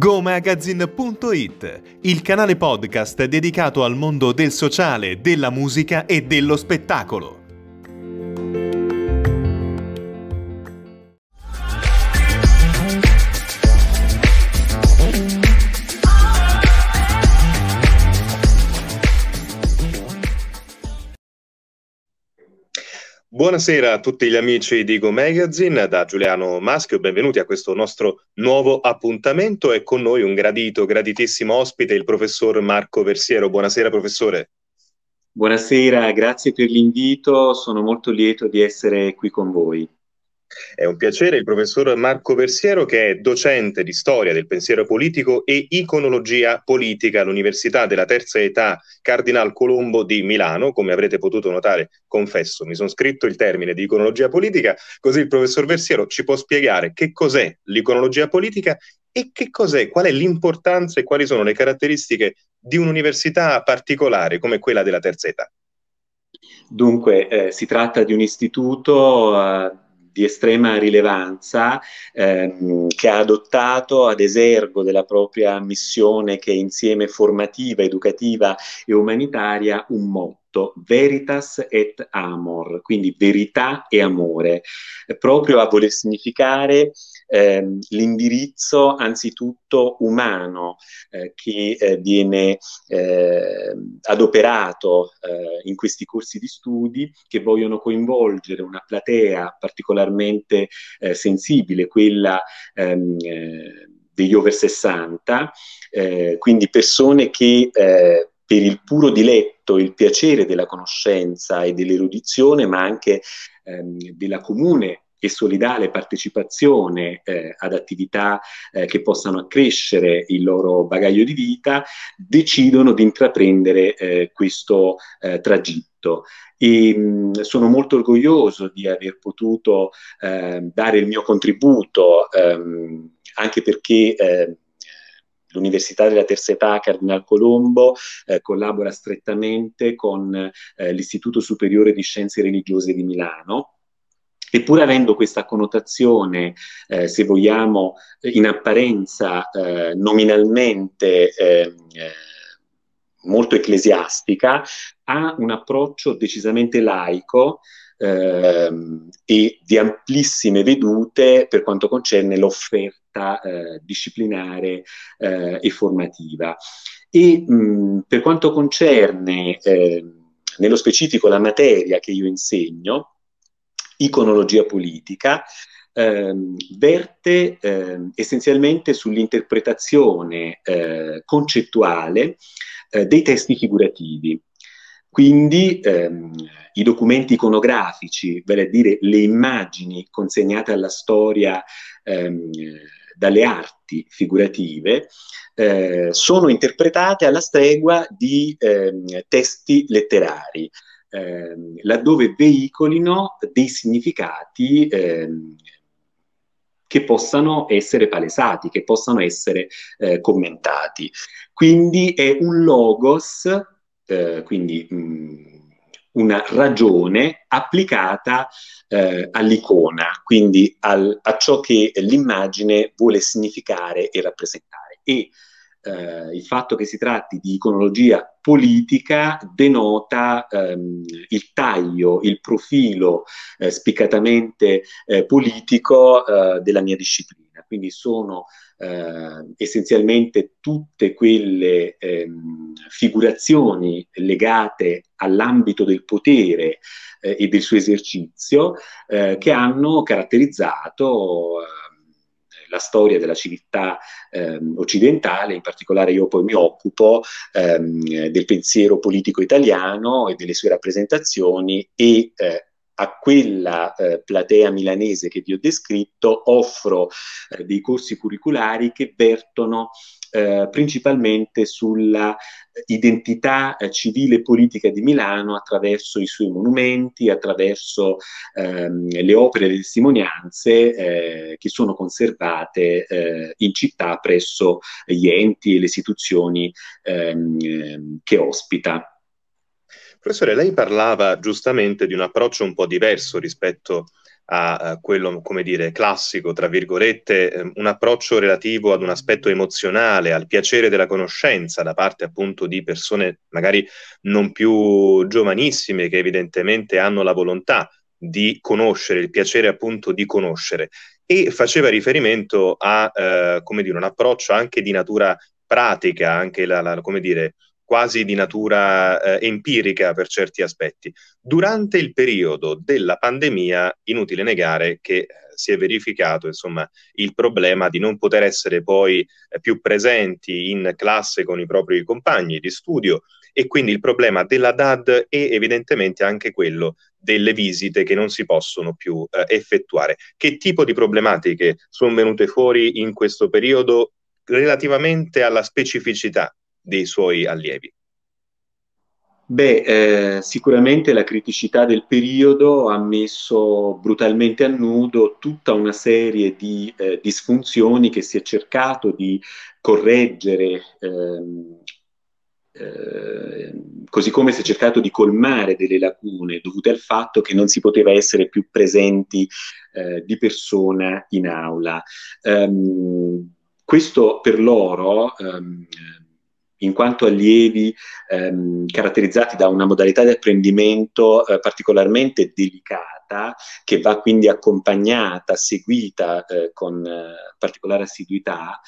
GoMagazine.it, il canale podcast dedicato al mondo del sociale, della musica e dello spettacolo. Buonasera a tutti gli amici di Go Magazine, da Giuliano Maschio, benvenuti a questo nostro nuovo appuntamento e con noi un gradito, graditissimo ospite, il professor Marco Versiero. Buonasera professore. Buonasera, grazie per l'invito, sono molto lieto di essere qui con voi. È un piacere il professor Marco Versiero che è docente di storia del pensiero politico e iconologia politica all'Università della Terza Età Cardinal Colombo di Milano. Come avrete potuto notare, confesso, mi sono scritto il termine di iconologia politica, così il professor Versiero ci può spiegare che cos'è l'iconologia politica e che cos'è, qual è l'importanza e quali sono le caratteristiche di un'università particolare come quella della Terza Età. Dunque, eh, si tratta di un istituto eh, di estrema rilevanza ehm, che ha adottato ad esergo della propria missione che è insieme formativa, educativa e umanitaria un motto, veritas et amor, quindi verità e amore, proprio a voler significare ehm, l'indirizzo anzitutto umano eh, che eh, viene eh, adoperato eh, in questi corsi di studi che vogliono coinvolgere una platea particolarmente eh, sensibile, quella ehm, eh, degli over 60, quindi persone che per il puro diletto, il piacere della conoscenza e dell'erudizione, ma anche ehm, della comune e solidale partecipazione eh, ad attività eh, che possano accrescere il loro bagaglio di vita, decidono di intraprendere eh, questo eh, tragitto. E mh, sono molto orgoglioso di aver potuto ehm, dare il mio contributo, ehm, anche perché ehm, L'Università della Terza Età Cardinal Colombo eh, collabora strettamente con eh, l'Istituto Superiore di Scienze Religiose di Milano, Eppur avendo questa connotazione, eh, se vogliamo, in apparenza eh, nominalmente eh, molto ecclesiastica, ha un approccio decisamente laico ehm, e di amplissime vedute per quanto concerne l'offerta eh, disciplinare eh, e formativa. E mh, per quanto concerne ehm, nello specifico la materia che io insegno, iconologia politica, ehm, verte ehm, essenzialmente sull'interpretazione eh, concettuale eh, dei testi figurativi. Quindi ehm, i documenti iconografici, vale a dire le immagini consegnate alla storia ehm, dalle arti figurative, eh, sono interpretate alla stregua di ehm, testi letterari ehm, laddove veicolino dei significati ehm, che possano essere palesati, che possano essere eh, commentati. Quindi è un logos, eh, quindi mh, mm, una ragione applicata eh, all'icona, quindi al, a ciò che l'immagine vuole significare e rappresentare. E eh, il fatto che si tratti di iconologia politica denota ehm, il taglio, il profilo eh, spiccatamente eh, politico eh, della mia disciplina. Quindi sono eh, essenzialmente tutte quelle ehm, figurazioni legate all'ambito del potere eh, e del suo esercizio che hanno caratterizzato la storia della civiltà ehm, occidentale, in particolare io poi mi occupo ehm, del pensiero politico italiano e delle sue rappresentazioni e eh, a quella eh, platea milanese che vi ho descritto offro eh, dei corsi curriculari che vertono eh, principalmente sulla identità eh, civile e politica di Milano attraverso i suoi monumenti, attraverso ehm, le opere e le testimonianze eh, che sono conservate eh, in città presso gli enti e le istituzioni ehm, che ospita. Professore, lei parlava giustamente di un approccio un po' diverso rispetto a, quello, come dire, classico, tra virgolette, eh, un approccio relativo ad un aspetto emozionale, al piacere della conoscenza da parte appunto di persone magari non più giovanissime che evidentemente hanno la volontà di conoscere, il piacere appunto di conoscere. E faceva riferimento a, eh, come dire, un approccio anche di natura pratica, anche la, la come dire, quasi di natura eh, empirica per certi aspetti. Durante il periodo della pandemia, inutile negare che eh, si è verificato insomma, il problema di non poter essere poi eh, più presenti in classe con i propri compagni di studio e quindi il problema della DAD e evidentemente anche quello delle visite che non si possono più eh, effettuare. Che tipo di problematiche sono venute fuori in questo periodo relativamente alla specificità dei suoi allievi? Beh, eh, sicuramente la criticità del periodo ha messo brutalmente a nudo tutta una serie di eh, disfunzioni che si è cercato di correggere, ehm, eh, così come si è cercato di colmare delle lacune dovute al fatto che non si poteva essere più presenti eh, di persona in aula. Um, questo per loro um, in quanto allievi ehm, caratterizzati da una modalità di apprendimento eh, particolarmente delicata, che va quindi accompagnata, seguita eh, con eh, particolare assiduità,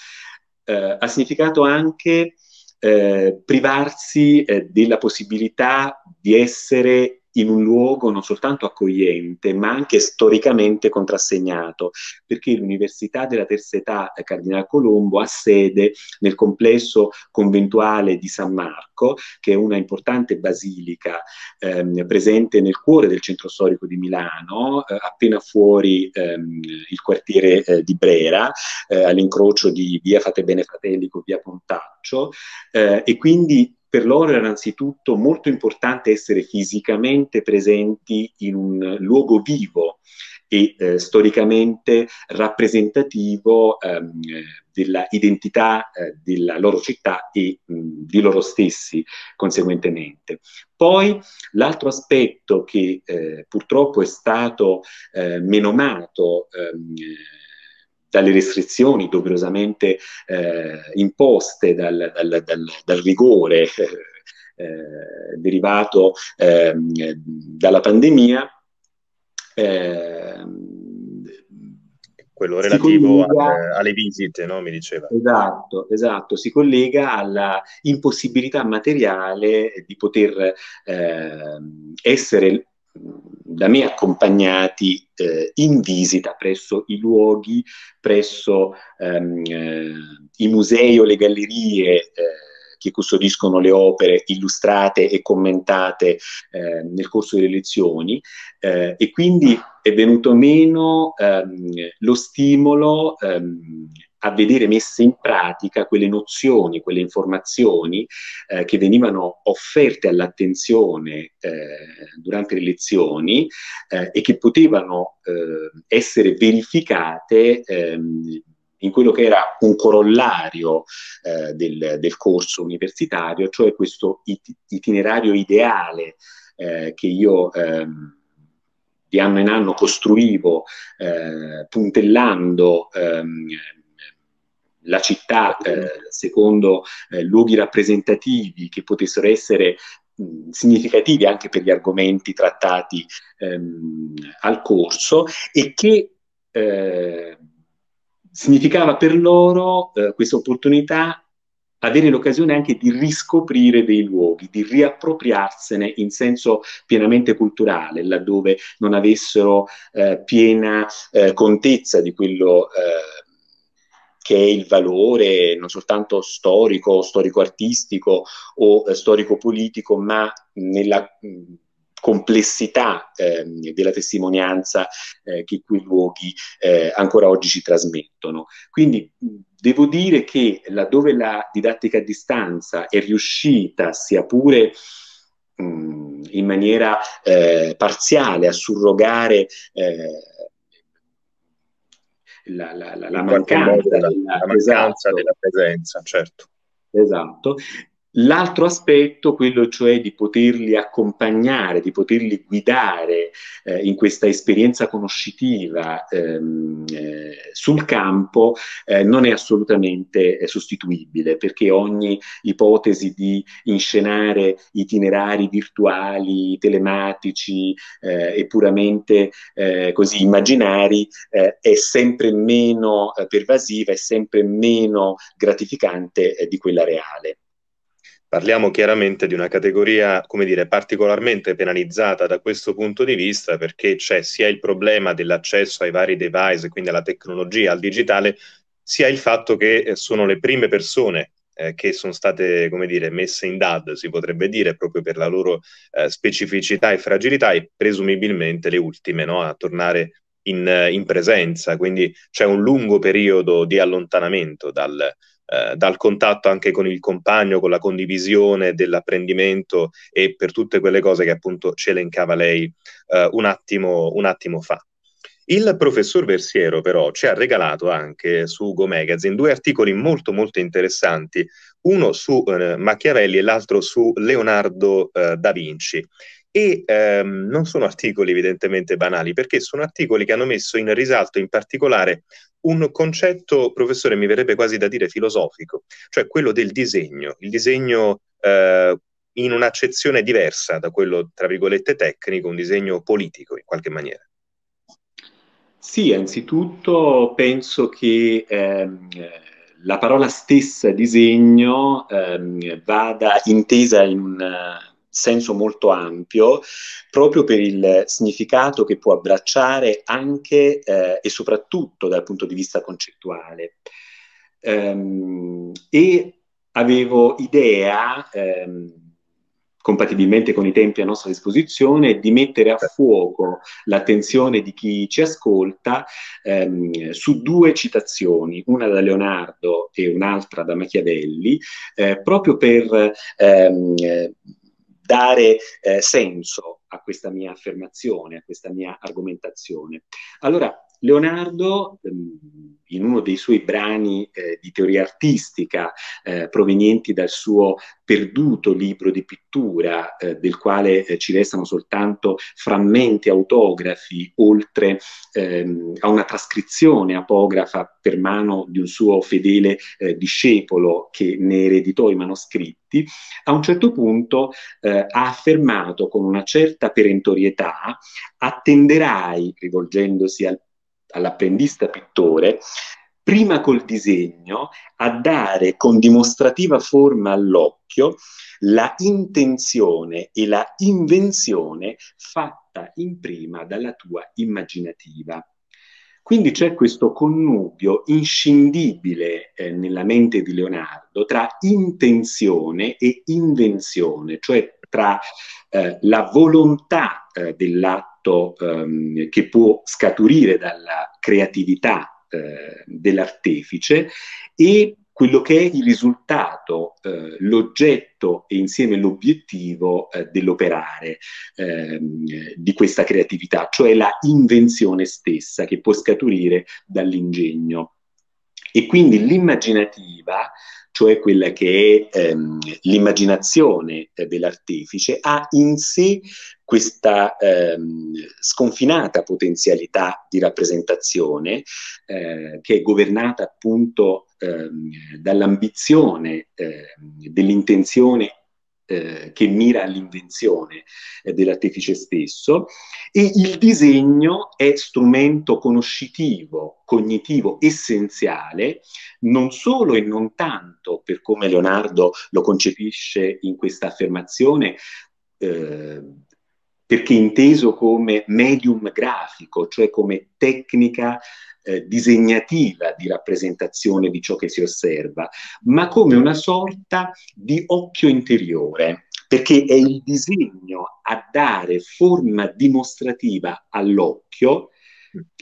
eh, ha significato anche eh, privarsi eh, della possibilità di essere in un luogo non soltanto accogliente, ma anche storicamente contrassegnato, perché l'Università della Terza Età Cardinal Colombo ha sede nel complesso conventuale di San Marco, che è una importante basilica ehm, presente nel cuore del centro storico di Milano, eh, appena fuori ehm, il quartiere eh, di Brera, eh, all'incrocio di via Fate Bene Fratelli con via Pontaccio, eh, e quindi per loro era innanzitutto molto importante essere fisicamente presenti in un luogo vivo e eh, storicamente rappresentativo ehm, della identità eh, della loro città e mh, di loro stessi conseguentemente. Poi l'altro aspetto che eh, purtroppo è stato eh, menomato ehm, dalle restrizioni doverosamente eh, imposte dal, dal, dal, dal rigore eh, derivato eh, dalla pandemia. Ehm, Quello relativo collega, alle, alle, visite, no? mi diceva. Esatto, esatto, si collega alla impossibilità materiale di poter ehm, essere da me accompagnati eh, in visita presso i luoghi, presso ehm, eh, i musei o le gallerie eh, che custodiscono le opere illustrate e commentate eh, nel corso delle lezioni. Eh, e quindi è venuto meno ehm, lo stimolo ehm, a vedere messe in pratica quelle nozioni, quelle informazioni eh, che venivano offerte all'attenzione eh, durante le lezioni eh, e che potevano eh, essere verificate ehm, in quello che era un corollario eh, del, del, corso universitario, cioè questo it- itinerario ideale eh, che io ehm, di anno in anno costruivo puntellando ehm, la città eh, secondo eh, luoghi rappresentativi che potessero essere significativi anche per gli argomenti trattati ehm, al corso e che eh, significava per loro eh, questa opportunità avere l'occasione anche di riscoprire dei luoghi, di riappropriarsene in senso pienamente culturale, laddove non avessero eh, piena eh, contezza di quello che è il valore non soltanto storico, storico-artistico o eh, storico-politico, ma nella complessità eh, della testimonianza eh, che quei luoghi eh, ancora oggi ci trasmettono. Quindi devo dire che laddove la didattica a distanza è riuscita, sia pure mh, in maniera eh, parziale, a surrogare eh, la, la, la mancanza, della, la mancanza esatto. della presenza, certo. Esatto. L'altro aspetto, quello cioè di poterli accompagnare, di poterli guidare eh, in questa esperienza conoscitiva ehm, eh, sul campo, eh, non è assolutamente eh, sostituibile, perché ogni ipotesi di inscenare itinerari virtuali, telematici eh, e puramente eh, così immaginari è sempre meno pervasiva, è sempre meno gratificante di quella reale. Parliamo chiaramente di una categoria, come dire, particolarmente penalizzata da questo punto di vista perché c'è sia il problema dell'accesso ai vari device, quindi alla tecnologia, al digitale, sia il fatto che eh, sono le prime persone eh, che sono state, come dire, messe in DAD, si potrebbe dire, proprio per la loro eh, specificità e fragilità e presumibilmente le ultime no, a tornare in, in presenza. Quindi c'è un lungo periodo di allontanamento dal, eh, dal contatto anche con il compagno, con la condivisione dell'apprendimento e per tutte quelle cose che appunto ci elencava lei eh, un, attimo, un attimo fa. Il professor Versiero però ci ha regalato anche su Go Magazine due articoli molto molto interessanti, uno su eh, Machiavelli e l'altro su Leonardo eh, da Vinci. E ehm, non sono articoli evidentemente banali, perché sono articoli che hanno messo in risalto in particolare un concetto, professore, mi verrebbe quasi da dire filosofico, cioè quello del disegno, il disegno eh, in un'accezione diversa da quello, tra virgolette, tecnico, un disegno politico in qualche maniera. Sì, anzitutto penso che ehm, la parola stessa disegno ehm, vada intesa in un senso molto ampio, proprio per il significato che può abbracciare anche eh, e soprattutto dal punto di vista concettuale. Um, e avevo idea, um, compatibilmente con i tempi a nostra disposizione, di mettere a fuoco l'attenzione di chi ci ascolta ehm, su due citazioni, una da Leonardo e un'altra da Machiavelli, eh, proprio per ehm, dare eh, senso a questa mia affermazione, a questa mia argomentazione. Allora, Leonardo, ehm, in uno dei suoi brani eh, di teoria artistica eh, provenienti dal suo perduto libro di pittura, eh, del quale eh, ci restano soltanto frammenti autografi, oltre ehm, a una trascrizione apografa per mano di un suo fedele eh, discepolo che ne ereditò i manoscritti, a un certo punto eh, ha affermato con una certa perentorietà, attenderai, rivolgendosi al all'apprendista pittore, prima col disegno, a dare con dimostrativa forma all'occhio la intenzione e la invenzione fatta in prima dalla tua immaginativa. Quindi c'è questo connubio inscindibile eh, nella mente di Leonardo tra intenzione e invenzione, cioè tra eh, la volontà eh, dell'atto ehm, che può scaturire dalla creatività eh, dell'artefice e quello che è il risultato, eh, l'oggetto e insieme l'obiettivo eh, dell'operare eh, di questa creatività, cioè la invenzione stessa che può scaturire dall'ingegno. E quindi l'immaginativa cioè quella che è ehm, l'immaginazione eh, dell'artefice, ha in sé questa ehm, sconfinata potenzialità di rappresentazione eh, che è governata appunto ehm, dall'ambizione, ehm, dell'intenzione eh, che mira all'invenzione eh, dell'artefice stesso. E il disegno è strumento conoscitivo, cognitivo essenziale, non solo e non tanto per come Leonardo lo concepisce in questa affermazione, eh, perché inteso come medium grafico, cioè come tecnica eh, disegnativa di rappresentazione di ciò che si osserva, ma come una sorta di occhio interiore, perché è il disegno a dare forma dimostrativa all'occhio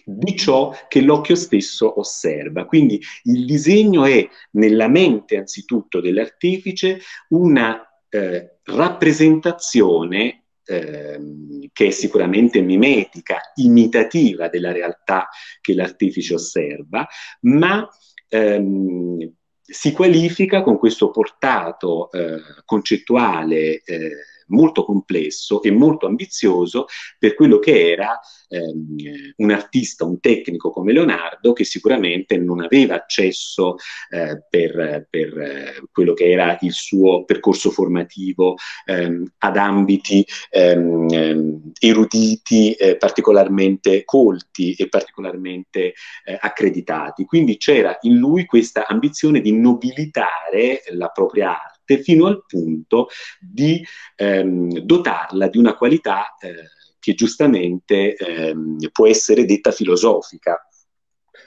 di ciò che l'occhio stesso osserva. Quindi il disegno è nella mente anzitutto dell'artefice una eh, rappresentazione ehm, che è sicuramente mimetica, imitativa della realtà che l'artefice osserva, ma ehm, si qualifica con questo portato eh, concettuale eh, molto complesso e molto ambizioso per quello che era ehm, un artista, un tecnico come Leonardo che sicuramente non aveva accesso eh, per, per eh, quello che era il suo percorso formativo ehm, ad ambiti ehm, ehm eruditi, eh, particolarmente colti e particolarmente eh, accreditati. Quindi c'era in lui questa ambizione di nobilitare la propria arte fino al punto di ehm, dotarla di una qualità eh, che giustamente ehm, può essere detta filosofica.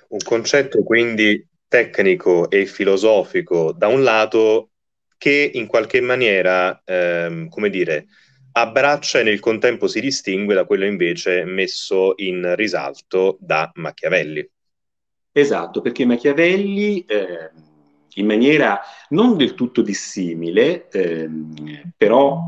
Un concetto quindi tecnico e filosofico da un lato che in qualche maniera, ehm, come dire, abbraccia e nel contempo si distingue da quello invece messo in risalto da Machiavelli. Esatto, perché Machiavelli eh, in maniera non del tutto dissimile, ehm, però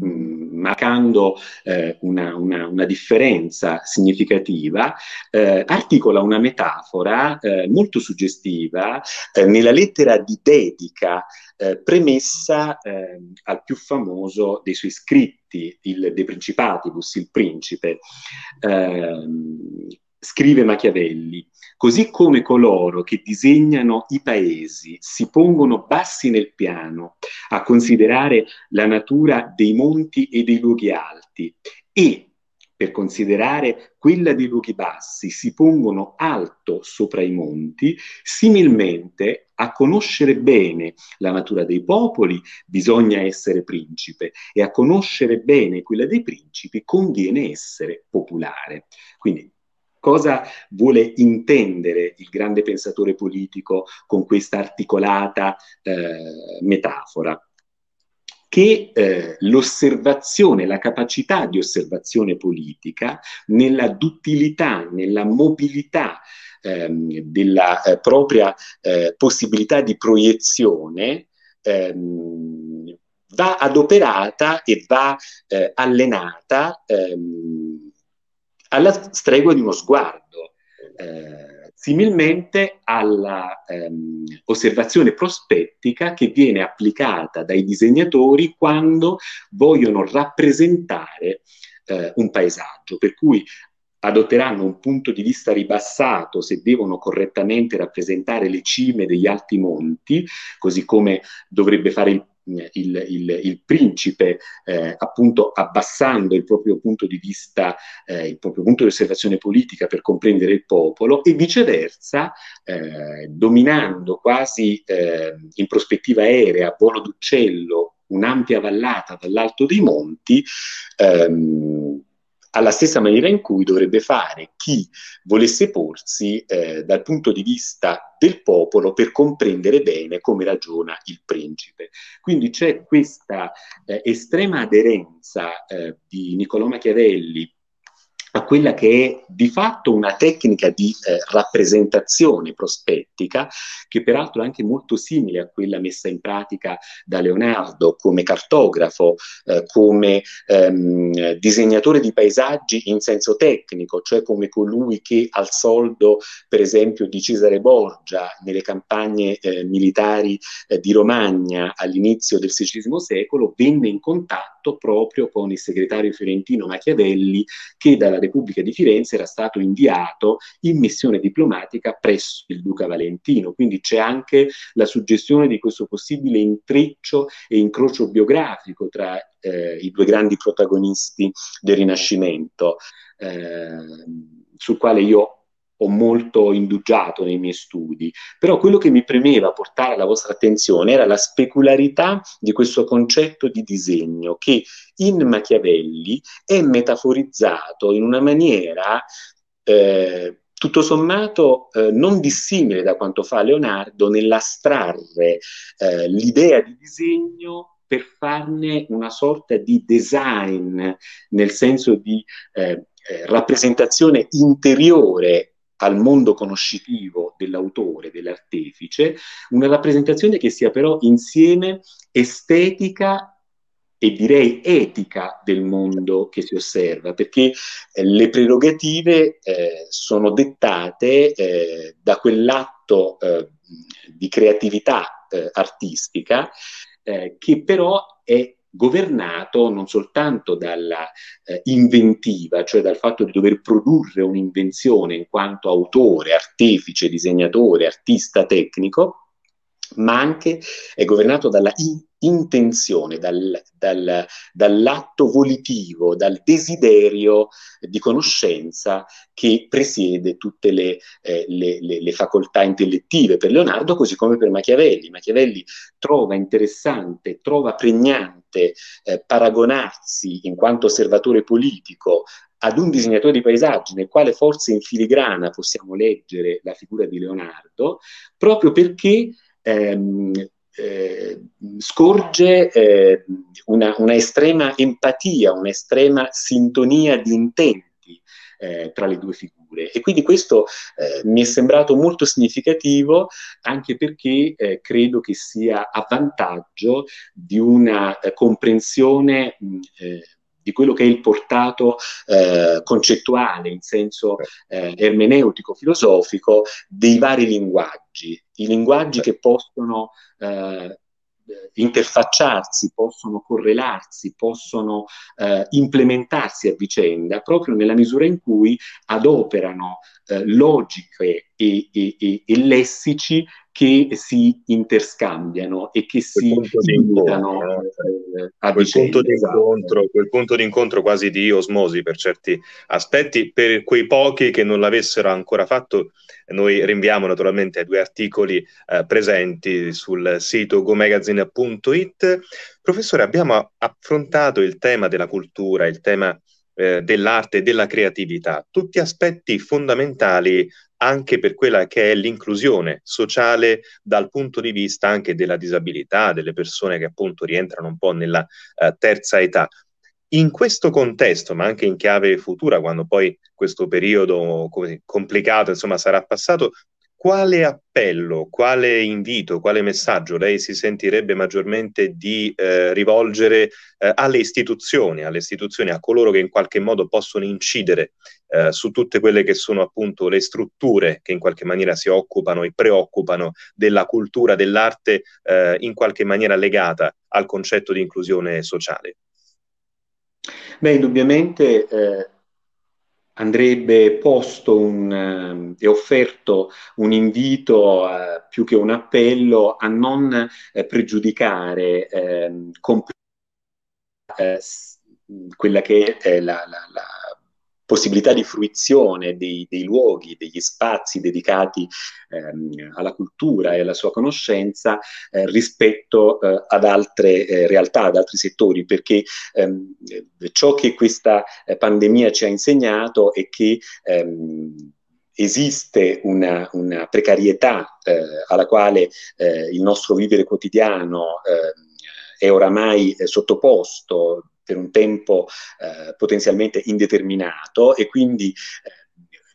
mh, marcando eh, una, una, una, differenza significativa, eh, articola una metafora eh, molto suggestiva eh, nella lettera di dedica eh, premessa ehm, al più famoso dei suoi scritti, il De Principatibus, il principe. Scrive Machiavelli, Così come coloro che disegnano i paesi si pongono bassi nel piano a considerare la natura dei monti e dei luoghi alti e per considerare quella dei luoghi bassi si pongono alto sopra i monti, similmente a conoscere bene la natura dei popoli bisogna essere principe e a conoscere bene quella dei principi conviene essere popolare. Quindi Cosa vuole intendere il grande pensatore politico con questa articolata eh, metafora? che eh, l'osservazione, la capacità di osservazione politica nella duttilità, nella mobilità ehm, della eh, propria eh, possibilità di proiezione ehm, va adoperata e va eh, allenata ehm, alla stregua di uno sguardo. Eh, similmente all'osservazione ehm, prospettica che viene applicata dai disegnatori quando vogliono rappresentare eh, un paesaggio, per cui adotteranno un punto di vista ribassato se devono correttamente rappresentare le cime degli alti monti, così come dovrebbe fare il il, il, il principe, eh, appunto abbassando il proprio punto di vista, eh, il proprio punto di osservazione politica per comprendere il popolo, e viceversa, eh, dominando quasi eh, in prospettiva aerea, a volo d'uccello, un'ampia vallata dall'alto dei monti, ehm, alla stessa maniera in cui dovrebbe fare chi volesse porsi eh, dal punto di vista del popolo per comprendere bene come ragiona il principe. Quindi c'è questa eh, estrema aderenza eh, di Niccolò Machiavelli quella che è di fatto una tecnica di eh, rappresentazione prospettica, che peraltro è anche molto simile a quella messa in pratica da Leonardo come cartografo, eh, come ehm, disegnatore di paesaggi in senso tecnico, cioè come colui che al soldo, per esempio, di Cesare Borgia nelle campagne eh, militari eh, di Romagna all'inizio del XVI secolo, venne in contatto proprio con il segretario fiorentino Machiavelli che dalla Repubblica di Firenze era stato inviato in missione diplomatica presso il Duca Valentino, quindi c'è anche la suggestione di questo possibile intreccio e incrocio biografico tra eh, i due grandi protagonisti del Rinascimento, eh, sul quale io ho molto indugiato nei miei studi, però quello che mi premeva portare alla vostra attenzione era la specularità di questo concetto di disegno che in Machiavelli è metaforizzato in una maniera eh, tutto sommato eh, non dissimile da quanto fa Leonardo nell'astrarre eh, l'idea di disegno per farne una sorta di design, nel senso di eh, eh rappresentazione interiore al mondo conoscitivo dell'autore, dell'artefice, una rappresentazione che sia però insieme estetica e direi etica del mondo che si osserva, perché eh, le prerogative eh, sono dettate eh, da quell'atto eh, di creatività eh, artistica, che però è governato non soltanto dalla eh, inventiva, cioè dal fatto di dover produrre un'invenzione in quanto autore, artefice, disegnatore, artista tecnico, ma anche è governato dalla intenzione, dal, dal, dall'atto volitivo, dal desiderio di conoscenza che presiede tutte le, eh, le, le, le, facoltà intellettive per Leonardo, così come per Machiavelli. Machiavelli trova interessante, trova pregnante eh, paragonarsi in quanto osservatore politico ad un disegnatore di paesaggi nel quale forse in filigrana possiamo leggere la figura di Leonardo, proprio perché ehm, eh, scorge eh, una, una, estrema empatia, un'estrema sintonia di intenti eh, tra le due figure. E quindi questo eh, mi è sembrato molto significativo anche perché eh, credo che sia a vantaggio di una comprensione di quello che è il portato eh, concettuale in senso eh, ermeneutico, filosofico dei vari linguaggi, i linguaggi che possono eh, interfacciarsi, possono correlarsi, possono eh, implementarsi a vicenda proprio nella misura in cui adoperano eh, logiche e, e, e, e, lessici che si interscambiano e che si imitano eh, a quel vicenda. Punto esatto. Quel punto di incontro quasi di osmosi per certi aspetti, per quei pochi che non l'avessero ancora fatto, noi rinviamo naturalmente ai due articoli eh, presenti sul sito gomagazine.it. Professore, abbiamo affrontato il tema della cultura, il tema eh, dell'arte e della creatività, tutti aspetti fondamentali anche per quella che è l'inclusione sociale dal punto di vista anche della disabilità, delle persone che appunto rientrano un po' nella eh, terza età. In questo contesto, ma anche in chiave futura, quando poi questo periodo complicato insomma, sarà passato, quale appello, quale invito, quale messaggio lei si sentirebbe maggiormente di eh, rivolgere eh, alle istituzioni, alle istituzioni, a coloro che in qualche modo possono incidere eh, su tutte quelle che sono appunto le strutture che in qualche maniera si occupano e preoccupano della cultura, dell'arte, eh, in qualche maniera legata al concetto di inclusione sociale? Beh, indubbiamente eh, andrebbe posto un, eh, e offerto un invito eh, più che un appello a non eh, pregiudicare ehm, eh, quella che è la, la, la possibilità di fruizione dei, dei, luoghi, degli spazi dedicati ehm, alla cultura e alla sua conoscenza eh, rispetto eh, ad altre eh, realtà, ad altri settori, perché ehm, ciò che questa eh, pandemia ci ha insegnato è che ehm, esiste una, una precarietà eh, alla quale eh, il nostro vivere quotidiano è oramai sottoposto per un tempo eh, potenzialmente indeterminato e quindi eh,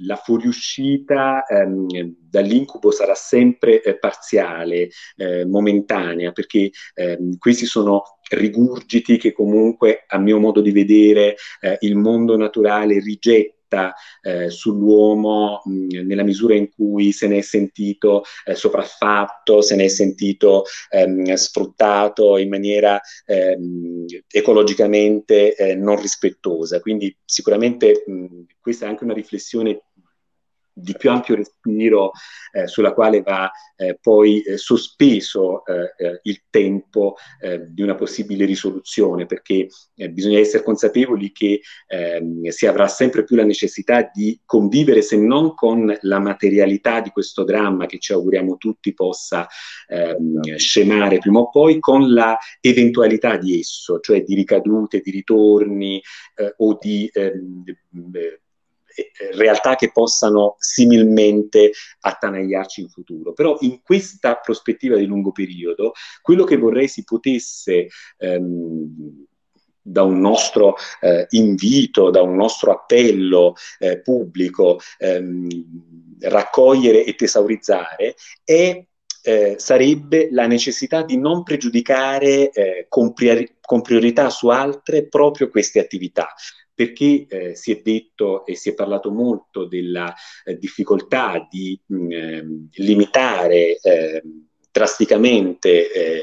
la fuoriuscita ehm, dall'incubo sarà sempre eh, parziale, eh, momentanea, perché ehm, questi sono rigurgiti che comunque, a mio modo di vedere, eh, il mondo naturale rigetta rifletta eh, sull'uomo mh, nella misura in cui se ne è sentito eh, sopraffatto, se ne è sentito ehm, sfruttato in maniera ehm, ecologicamente eh, non rispettosa. Quindi sicuramente mh, questa è anche una riflessione di più ampio respiro eh, sulla quale va eh, poi eh, sospeso eh, eh, il tempo eh, di una possibile risoluzione, perché bisogna essere consapevoli che ehm, si avrà sempre più la necessità di convivere, se non con la materialità di questo dramma che ci auguriamo tutti possa ehm, scemare prima o poi, con la eventualità di esso, cioè di ricadute, di ritorni o di ehm, eh, realtà che possano similmente attanagliarci in futuro. Però in questa prospettiva di lungo periodo, quello che vorrei si potesse ehm, da un nostro eh, invito, da un nostro appello eh, pubblico ehm, raccogliere e tesaurizzare è eh, sarebbe la necessità di non pregiudicare eh, con, priori- con, priorità su altre proprio queste attività perché eh, si è detto e si è parlato molto della eh, difficoltà di mh, mm, ehm, limitare ehm, drasticamente eh,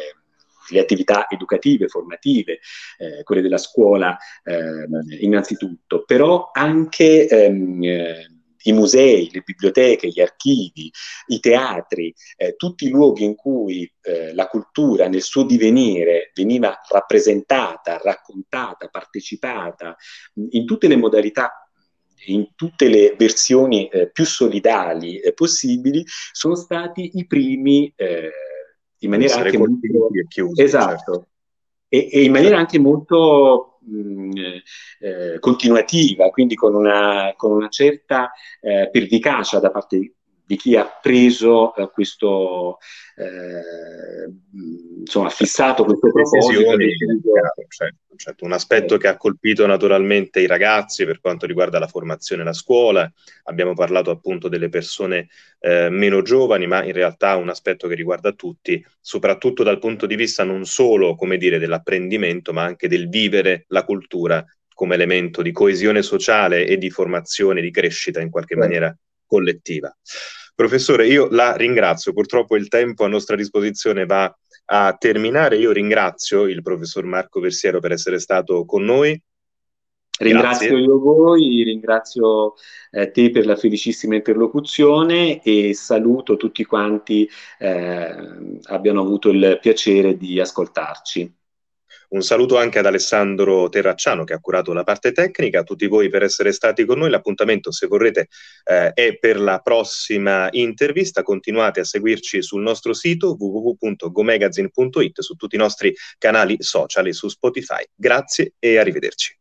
le attività educative, formative, eh, quelle della scuola eh, innanzitutto, però anche ehm, eh, i musei, le biblioteche, gli archivi, i teatri, eh, tutti i luoghi in cui eh, la cultura nel suo divenire veniva rappresentata, raccontata, partecipata in tutte le modalità in tutte le versioni eh, più solidali eh, possibili, sono stati i primi eh, in maniera anche molto... Chiusi, esatto. Certo. E, e, in maniera anche molto mh, eh, continuativa, quindi con una, con una certa eh, pervicacia da parte di chi ha preso eh, questo, eh, insomma, fissato questo proposito. Certo, certo. Un aspetto che ha colpito naturalmente i ragazzi per quanto riguarda la formazione la scuola. Abbiamo parlato appunto delle persone eh, meno giovani, ma in realtà un aspetto che riguarda tutti, soprattutto dal punto di vista non solo, come dire, dell'apprendimento, ma anche del vivere la cultura come elemento di coesione sociale e di formazione, di crescita in qualche maniera collettiva. Professore, io la ringrazio, purtroppo il tempo a nostra disposizione va a terminare. Io ringrazio il professor Marco Versiero per essere stato con noi. Ringrazio Grazie. io voi, ringrazio eh, te per la felicissima interlocuzione e saluto tutti quanti eh, abbiano avuto il piacere di ascoltarci. Un saluto anche ad Alessandro Terracciano che ha curato la parte tecnica, a tutti voi per essere stati con noi. L'appuntamento, se vorrete, eh, è per la prossima intervista. Continuate a seguirci sul nostro sito www.gomagazine.it, su tutti i nostri canali social e su Spotify. Grazie e arrivederci.